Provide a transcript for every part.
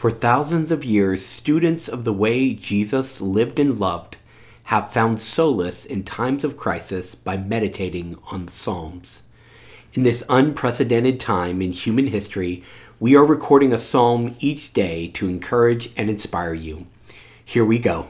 For thousands of years, students of the way Jesus lived and loved have found solace in times of crisis by meditating on the Psalms. In this unprecedented time in human history, we are recording a psalm each day to encourage and inspire you. Here we go.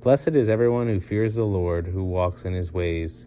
Blessed is everyone who fears the Lord, who walks in his ways.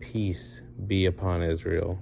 Peace be upon Israel.